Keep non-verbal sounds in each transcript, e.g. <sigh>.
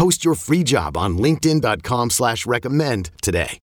Post your free job on LinkedIn.com slash recommend today.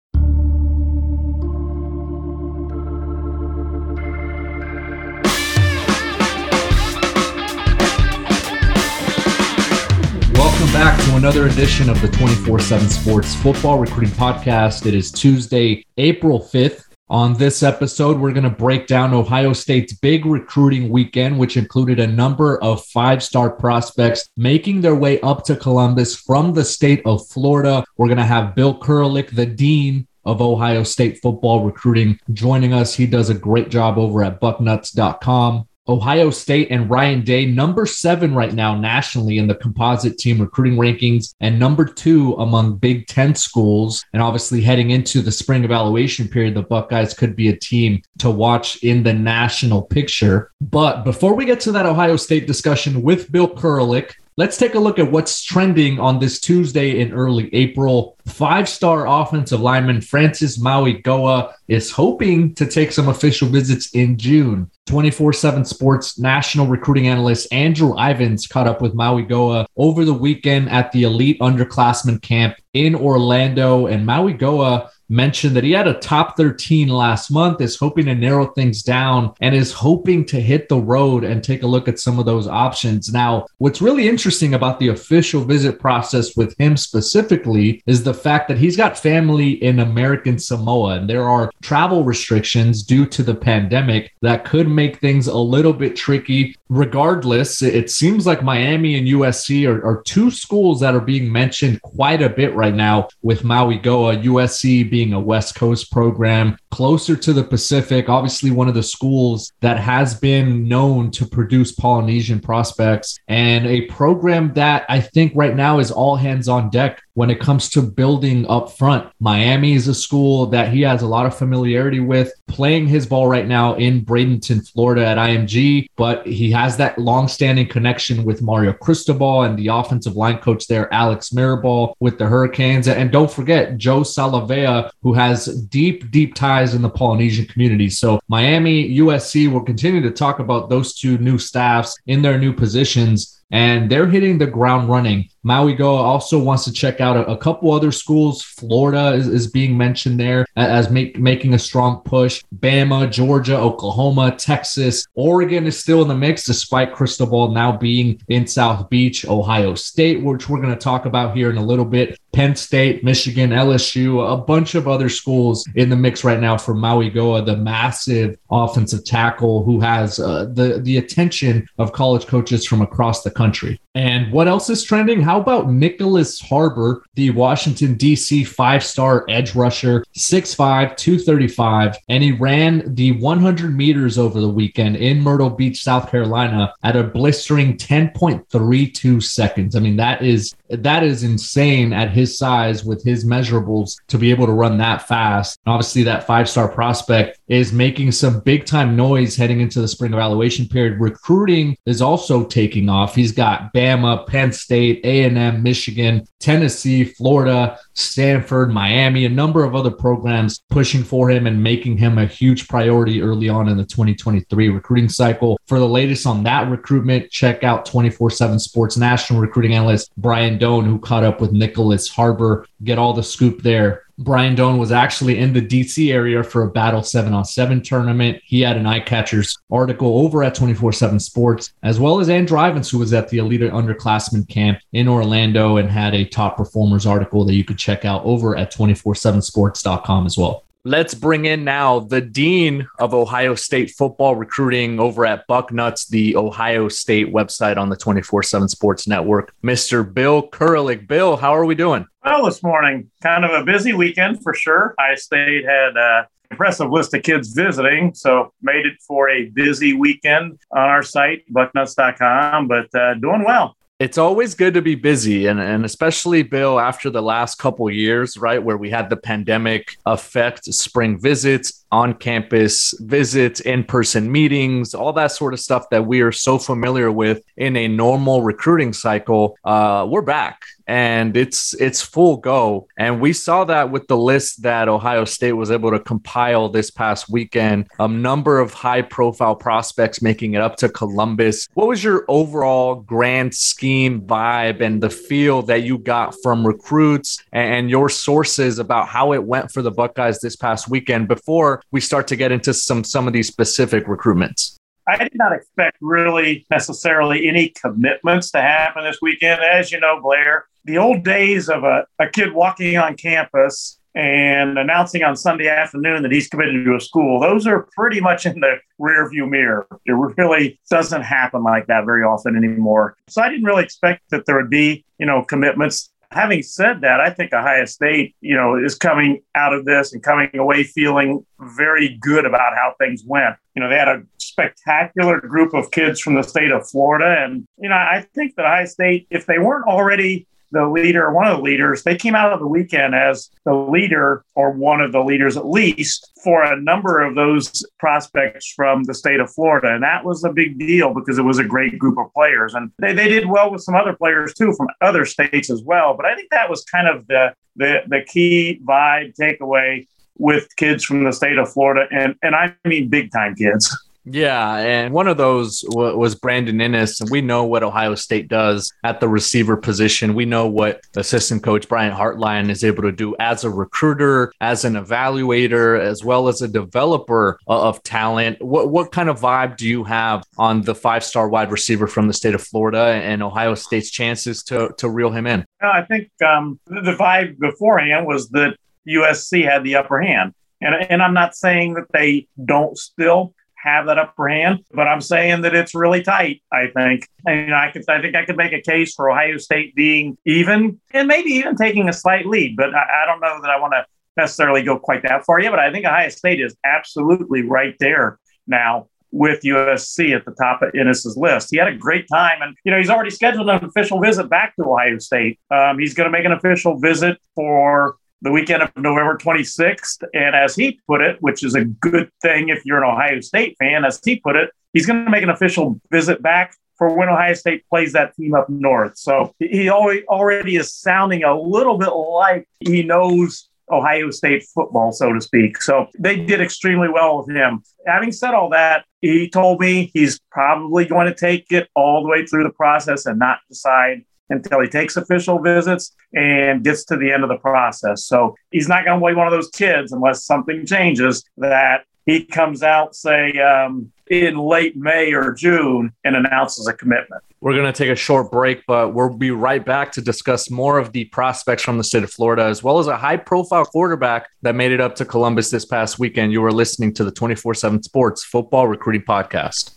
Welcome back to another edition of the 24 7 Sports Football Recruiting Podcast. It is Tuesday, April 5th. On this episode, we're going to break down Ohio State's big recruiting weekend, which included a number of five star prospects making their way up to Columbus from the state of Florida. We're going to have Bill Kurelic, the dean of Ohio State football recruiting, joining us. He does a great job over at bucknuts.com. Ohio State and Ryan Day, number seven right now nationally in the composite team recruiting rankings, and number two among Big Ten schools. And obviously, heading into the spring evaluation period, the Buckeyes could be a team to watch in the national picture. But before we get to that Ohio State discussion with Bill Kurelic, Let's take a look at what's trending on this Tuesday in early April. Five star offensive lineman Francis Mauigoa is hoping to take some official visits in June. 24 7 Sports national recruiting analyst Andrew Ivins caught up with Mauigoa over the weekend at the elite underclassmen camp in Orlando. And Mauigoa mentioned that he had a top 13 last month, is hoping to narrow things down, and is hoping to hit the road and take a look at some of those options. Now, what's really interesting about the official visit process with him specifically is the fact that he's got family in American Samoa, and there are travel restrictions due to the pandemic that could make things a little bit tricky. Regardless, it seems like Miami and USC are, are two schools that are being mentioned quite a bit right now with Mauigoa, USC being being a West Coast program closer to the Pacific. Obviously, one of the schools that has been known to produce Polynesian prospects and a program that I think right now is all hands on deck when it comes to building up front. Miami is a school that he has a lot of familiarity with, playing his ball right now in Bradenton, Florida at IMG, but he has that long-standing connection with Mario Cristobal and the offensive line coach there, Alex Mirabal with the Hurricanes. And don't forget Joe Salavea, who has deep, deep ties in the Polynesian community. So Miami, USC, will continue to talk about those two new staffs in their new positions and they're hitting the ground running. Mauigoa also wants to check out a, a couple other schools. Florida is, is being mentioned there as make, making a strong push. Bama, Georgia, Oklahoma, Texas, Oregon is still in the mix, despite Cristobal now being in South Beach, Ohio State, which we're going to talk about here in a little bit. Penn State, Michigan, LSU, a bunch of other schools in the mix right now for Mauigoa, the massive offensive tackle who has uh, the the attention of college coaches from across the country. And what else is trending? How about Nyckoles Harbor, the Washington, D.C. five star edge rusher, 6'5, 235, and he ran the 100 meters over the weekend in Myrtle Beach, South Carolina at a blistering 10.32 seconds. I mean, that is that is insane at his size with his measurables to be able to run that fast. And obviously, that five star prospect is making some big time noise heading into the spring evaluation period. Recruiting is also taking off. He's got Bama, Penn State, A&M, Michigan, Tennessee, Florida, Stanford, Miami, a number of other programs pushing for him and making him a huge priority early on in the 2023 recruiting cycle. For the latest on that recruitment, check out 24 7 Sports National Recruiting Analyst Brian Dohn, who caught up with Nyckoles Harbor. Get all the scoop there. Brian Dohn was actually in the DC area for a Battle 7 on 7 tournament. He had an eye catchers article over at 24 7 Sports, as well as Andrew Ivins, who was at the Elite Underclassmen camp in Orlando and had a top performers article that you could check out over at 247sports.com as well. Let's bring in now the Dean of Ohio State football recruiting over at Bucknuts, the Ohio State website on the 24 7 Sports Network, Mr. Bill Kurelic. Bill, how are we doing? Well, this morning, kind of a busy weekend for sure. High State had a impressive list of kids visiting, so made it for a busy weekend on our site, bucknuts.com, but uh, doing well. It's always good to be busy, and, and especially Bill after the last couple years, right, where we had the pandemic affect spring visits, on campus visits, in person meetings, all that sort of stuff that we are so familiar with in a normal recruiting cycle. Uh, we're back and it's it's full go. And we saw that with the list that Ohio State was able to compile this past weekend. A number of high profile prospects making it up to Columbus. What was your overall grand scheme vibe and the feel that you got from recruits and your sources about how it went for the Buckeyes this past weekend before we start to get into some some of these specific recruitments? I did not expect really necessarily any commitments to happen this weekend. As you know, Blair, the old days of a, a kid walking on campus and announcing on Sunday afternoon that he's committed to a school, those are pretty much in the rearview mirror. It really doesn't happen like that very often anymore. So I didn't really expect that there would be, you know, commitments having said that, I think Ohio State, you know, is coming out of this and coming away feeling very good about how things went. You know, they had a spectacular group of kids from the state of Florida. And, you know, I think that Ohio State, if they weren't already the leader, one of the leaders, they came out of the weekend as the leader or one of the leaders at least for a number of those prospects from the state of Florida. And that was a big deal because it was a great group of players. And they, they did well with some other players too from other states as well. But I think that was kind of the the, the key vibe takeaway with kids from the state of Florida. And and I mean big time kids. Yeah, and one of those w- was Brandon Inniss, and we know what Ohio State does at the receiver position. We know what assistant coach Brian Hartline is able to do as a recruiter, as an evaluator, as well as a developer of talent. What what kind of vibe do you have on the five star wide receiver from the state of Florida and Ohio State's chances to to reel him in? I think um, the vibe beforehand was that USC had the upper hand. And, and I'm not saying that they don't still have that upper hand. But I'm saying that it's really tight. I think, and I could, I think I could make a case for Ohio State being even, and maybe even taking a slight lead. But I, I don't know that I want to necessarily go quite that far yet. But I think Ohio State is absolutely right there now with USC at the top of Inniss's list. He had a great time, and you know he's already scheduled an official visit back to Ohio State. Um, he's going to make an official visit for the weekend of November 26th. And as he put it, which is a good thing if you're an Ohio State fan, as he put it, he's going to make an official visit back for when Ohio State plays that team up north. So he already is sounding a little bit like he knows Ohio State football, so to speak. So they did extremely well with him. Having said all that, he told me he's probably going to take it all the way through the process and not decide until he takes official visits and gets to the end of the process. So he's not going to be one of those kids unless something changes that he comes out, say, um, in late May or June and announces a commitment. We're going to take a short break, but we'll be right back to discuss more of the prospects from the state of Florida, as well as a high profile quarterback that made it up to Columbus this past weekend. You were listening to the 24 7 Sports Football Recruiting Podcast.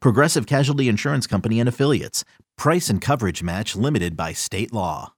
Progressive Casualty Insurance Company and Affiliates. Price and coverage match limited by state law.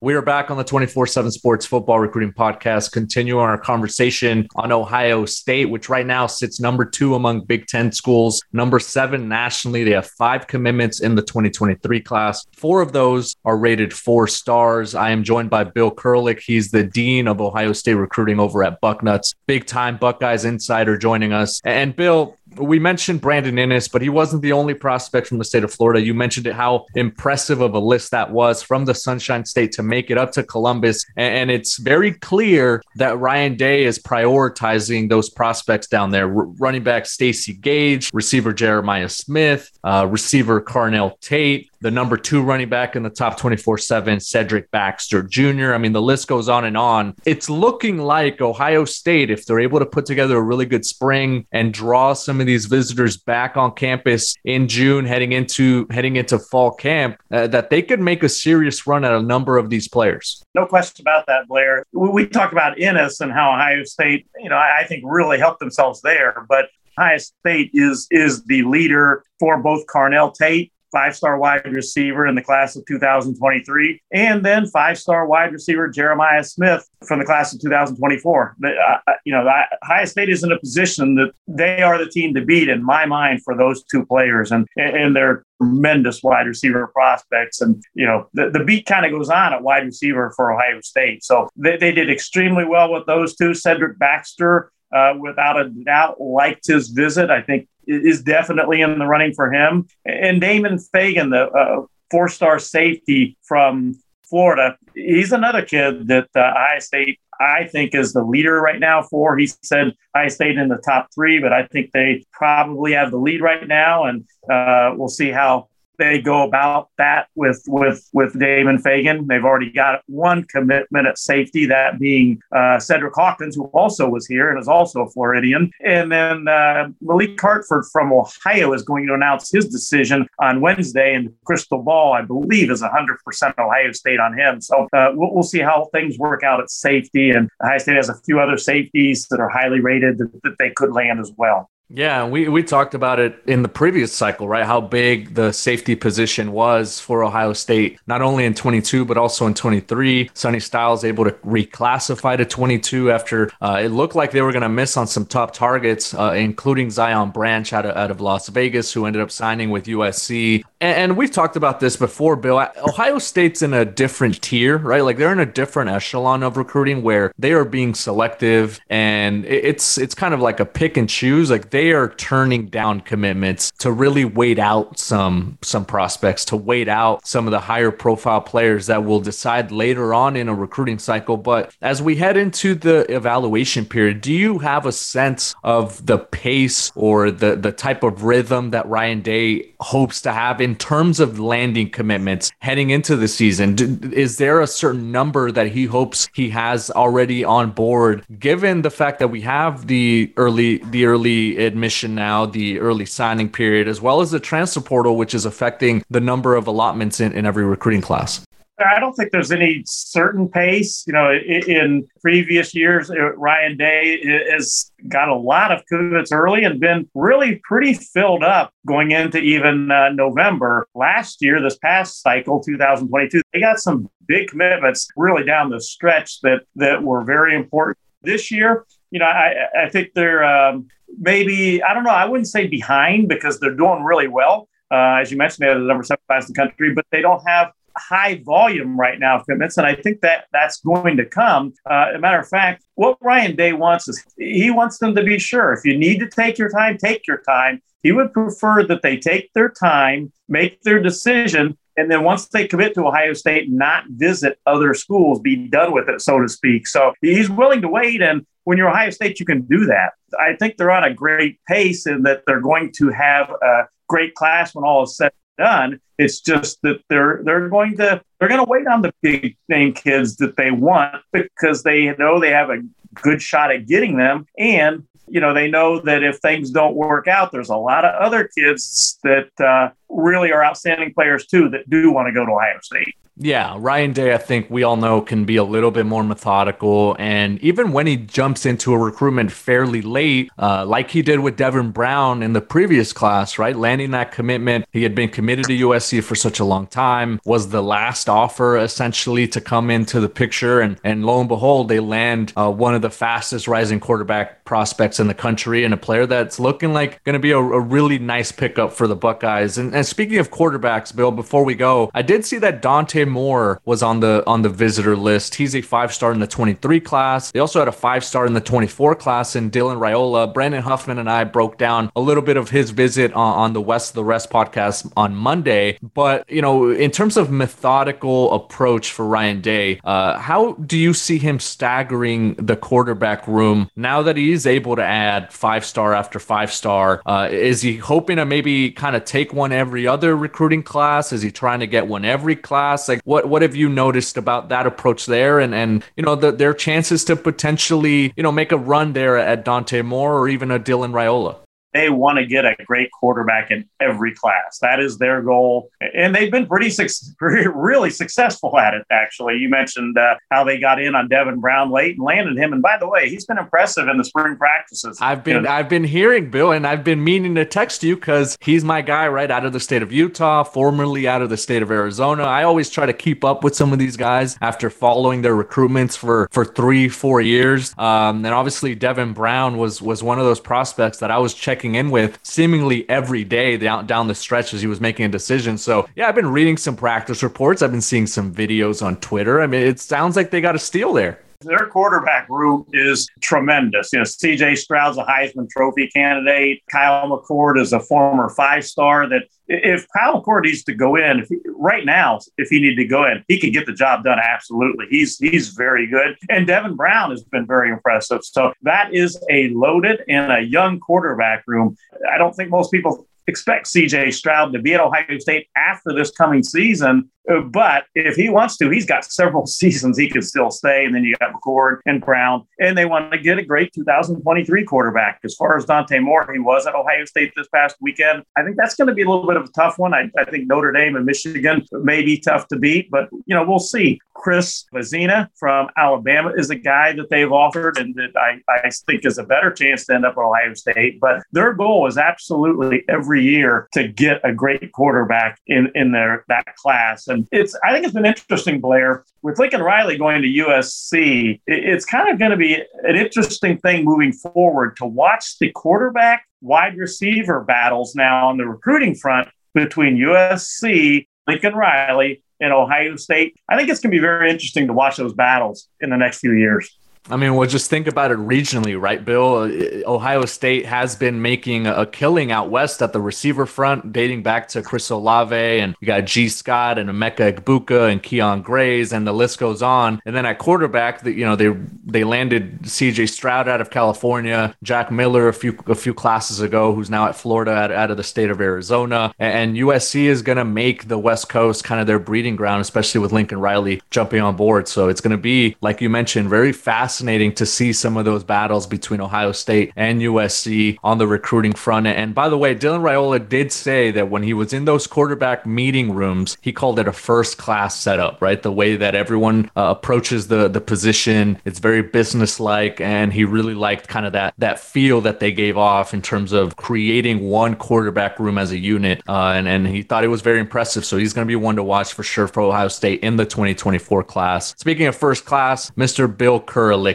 We are back on the 24 7 Sports Football Recruiting Podcast, continuing our conversation on Ohio State, which right now sits number two among Big Ten schools, number seven nationally. They have five commitments in the 2023 class. Four of those are rated four stars. I am joined by Bill Kurelic. He's the Dean of Ohio State Recruiting over at Bucknuts. Big time Buckeyes insider joining us. And Bill, we mentioned Brandon Inniss, but he wasn't the only prospect from the state of Florida. You mentioned it, how impressive of a list that was from the Sunshine State to make it up to Columbus. And it's very clear that Ryan Day is prioritizing those prospects down there. R- running back Stacy Gage, receiver Jeremiah Smith, uh, receiver Carnell Tate, the number two running back in the top 24 7, Cedric Baxter Jr. I mean, the list goes on and on. It's looking like Ohio State, if they're able to put together a really good spring and draw some of these visitors back on campus in June, heading into heading into fall camp, uh, that they could make a serious run at a number of these players. No question about that, Blair. We, talked about Inniss and how Ohio State, you know, I, I think really helped themselves there, but Ohio State is is the leader for both Carnell Tate five star wide receiver in the class of 2023, and then five star wide receiver Jeremiah Smith from the class of 2024. Uh, uh, you know, Ohio State is in a position that they are the team to beat in my mind for those two players, and and they're tremendous wide receiver prospects. And, you know, the, the beat kind of goes on at wide receiver for Ohio State. So they, they did extremely well with those two. Cedric Baxter, uh, without a doubt, liked his visit. I think is definitely in the running for him. And Damon Fagan, the uh, four star safety from Florida, he's another kid that uh, Ohio State, I think, is the leader right now for. He said Ohio State in the top three, but I think they probably have the lead right now. And uh, we'll see how they go about that with with with Damon Fagan. They've already got one commitment at safety, that being uh, Cedric Hawkins, who also was here and is also a Floridian. And then uh, Malik Hartford from Ohio is going to announce his decision on Wednesday. And crystal ball, I believe, is 100% Ohio State on him. So uh, we'll, we'll, see how things work out at safety. And Ohio State has a few other safeties that are highly rated that, that they could land as well. Yeah, we, we talked about it in the previous cycle, right? How big the safety position was for Ohio State, not only in 22, but also in 23. Sonny Styles able to reclassify to 22 after uh, it looked like they were going to miss on some top targets, uh, including Zion Branch out of, out of Las Vegas, who ended up signing with USC. And, and we've talked about this before, Bill. Ohio State's in a different tier, right? Like they're in a different echelon of recruiting where they are being selective and it's it's kind of like a pick and choose. Like they are turning down commitments to really wait out some some prospects, to wait out some of the higher profile players that will decide later on in a recruiting cycle. But as we head into the evaluation period, do you have a sense of the pace or the the type of rhythm that Ryan Day hopes to have in terms of landing commitments heading into the season? Is there a certain number that he hopes he has already on board, given the fact that we have the early the early admission now, the early signing period, as well as the transfer portal, which is affecting the number of allotments in, in every recruiting class? I don't think there's any certain pace. You know, in previous years, uh, Ryan Day has got a lot of commits early and been really pretty filled up going into even uh, November. Last year, this past cycle, 2022, they got some big commitments really down the stretch that that were very important. This year, you know, I, I think they're um, maybe I don't know. I wouldn't say behind because they're doing really well. Uh, as you mentioned, they are the number seven class in the country, but they don't have high volume right now commitments, and I think that that's going to come. Uh, a matter of fact, what Ryan Day wants is he wants them to be sure. If you need to take your time, take your time. He would prefer that they take their time, make their decision, and then once they commit to Ohio State, not visit other schools, be done with it, so to speak. So he's willing to wait. And when you're Ohio State, you can do that. I think they're on a great pace in that they're going to have a great class when all is said and done. It's just that they're they're going to they're going to wait on the big name kids that they want because they know they have a good shot at getting them and you know, they know that if things don't work out, there's a lot of other kids that uh, really are outstanding players too that do want to go to Ohio State. Yeah, Ryan Day, I think we all know can be a little bit more methodical. And even when he jumps into a recruitment fairly late, uh, like he did with Devin Brown in the previous class, right? Landing that commitment. He had been committed to USC for such a long time, was the last offer essentially to come into the picture. And, and lo and behold, they land uh, one of the fastest rising quarterback prospects in the country and a player that's looking like going to be a, a, really nice pickup for the Buckeyes. And, and speaking of quarterbacks, Bill, before we go, I did see that Dante Moore was on the on the visitor list. He's a five star in the 23 class. They also had a five star in the 24 class in Dylan Raiola. Brandon Huffman and I broke down a little bit of his visit on, on the West of the Rest podcast on Monday. But you know, in terms of methodical approach for Ryan Day, uh, how do you see him staggering the quarterback room now that he is able to add five star after five star? Uh, is he hoping to maybe kind of take one every other recruiting class? Is he trying to get one every class? Like, what what have you noticed about that approach there, and and you know the, their chances to potentially you know make a run there at Dante Moore or even a Dylan Raiola? They want to get a great quarterback in every class. That is their goal. And they've been pretty, <laughs> really successful at it, actually. You mentioned uh, how they got in on Devin Brown late and landed him. And by the way, he's been impressive in the spring practices. I've been, you know, I've been hearing Bill, and I've been meaning to text you because he's my guy right out of the state of Utah, formerly out of the state of Arizona. I always try to keep up with some of these guys after following their recruitments for, for three, four years. Um, and obviously Devin Brown was, was one of those prospects that I was checking checking in with seemingly every day down, down the stretch as he was making a decision. So, yeah, I've been reading some practice reports. I've been seeing some videos on Twitter. I mean, it sounds like they got a steal there. Their quarterback room is tremendous. You know, CJ Stroud's a Heisman Trophy candidate. Kyle McCord is a former five star. That if Kyle McCord needs to go in, he, right now, if he needed to go in, he could get the job done. Absolutely, he's he's very good. And Devin Brown has been very impressive. So that is a loaded and a young quarterback room. I don't think most people expect CJ Stroud to be at Ohio State after this coming season. But if he wants to, he's got several <laughs> seasons he can still stay. And then you got McCord and Brown, and they want to get a great 2023 quarterback. As far as Dante Moore, he was at Ohio State this past weekend. I think that's going to be a little bit of a tough one. I, I think Notre Dame and Michigan may be tough to beat, but you know we'll see. Chris Vizzina from Alabama is a guy that they've offered and that I, I think is a better chance to end up at Ohio State. But their goal is absolutely every year to get a great quarterback in, in their that class. And it's I think it's been interesting, Blair, with Lincoln Riley going to USC. It's kind of going to be an interesting thing moving forward to watch the quarterback wide receiver battles now on the recruiting front between USC, Lincoln Riley, and Ohio State. I think it's going to be very interesting to watch those battles in the next few years. I mean, well, just think about it regionally, right, Bill? Uh, Ohio State has been making a killing out west at the receiver front, dating back to Chris Olave, and you got Gee Scott and Emeka Egbuka and Kyion Grayes, and the list goes on. And then at quarterback, you know, they they landed C.J. Stroud out of California, Jack Miller a few a few classes ago, who's now at Florida, out, out of the state of Arizona, and USC is going to make the West Coast kind of their breeding ground, especially with Lincoln Riley jumping on board. So it's going to be, like you mentioned, very fast fascinating to see some of those battles between Ohio State and USC on the recruiting front. And by the way, Dylan Raiola did say that when he was in those quarterback meeting rooms, he called it a first class setup, right? The way that everyone uh, approaches the the position, it's very businesslike, and he really liked kind of that that feel that they gave off in terms of creating one quarterback room as a unit. Uh, and and he thought it was very impressive. So he's going to be one to watch for sure for Ohio State in the 2024 class. Speaking of first class, Mr. Bill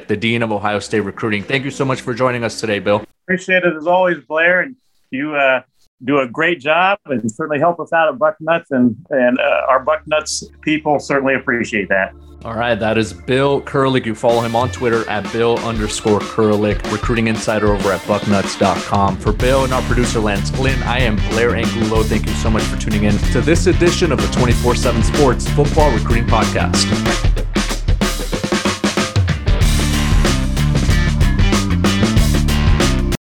The Dean of Ohio State Recruiting. Thank you so much for joining us today, Bill. Appreciate it as always, Blair. And you uh, do a great job and certainly help us out at Bucknuts, and, and uh, our Bucknuts people certainly appreciate that. All right, that is Bill Kurelic. You follow him on Twitter at Bill underscore Kurelic, recruiting insider over at bucknuts.com. For Bill and our producer Lance Flynn, I am Blair Angulo. Thank you so much for tuning in to this edition of the 24 7 Sports Football Recruiting Podcast.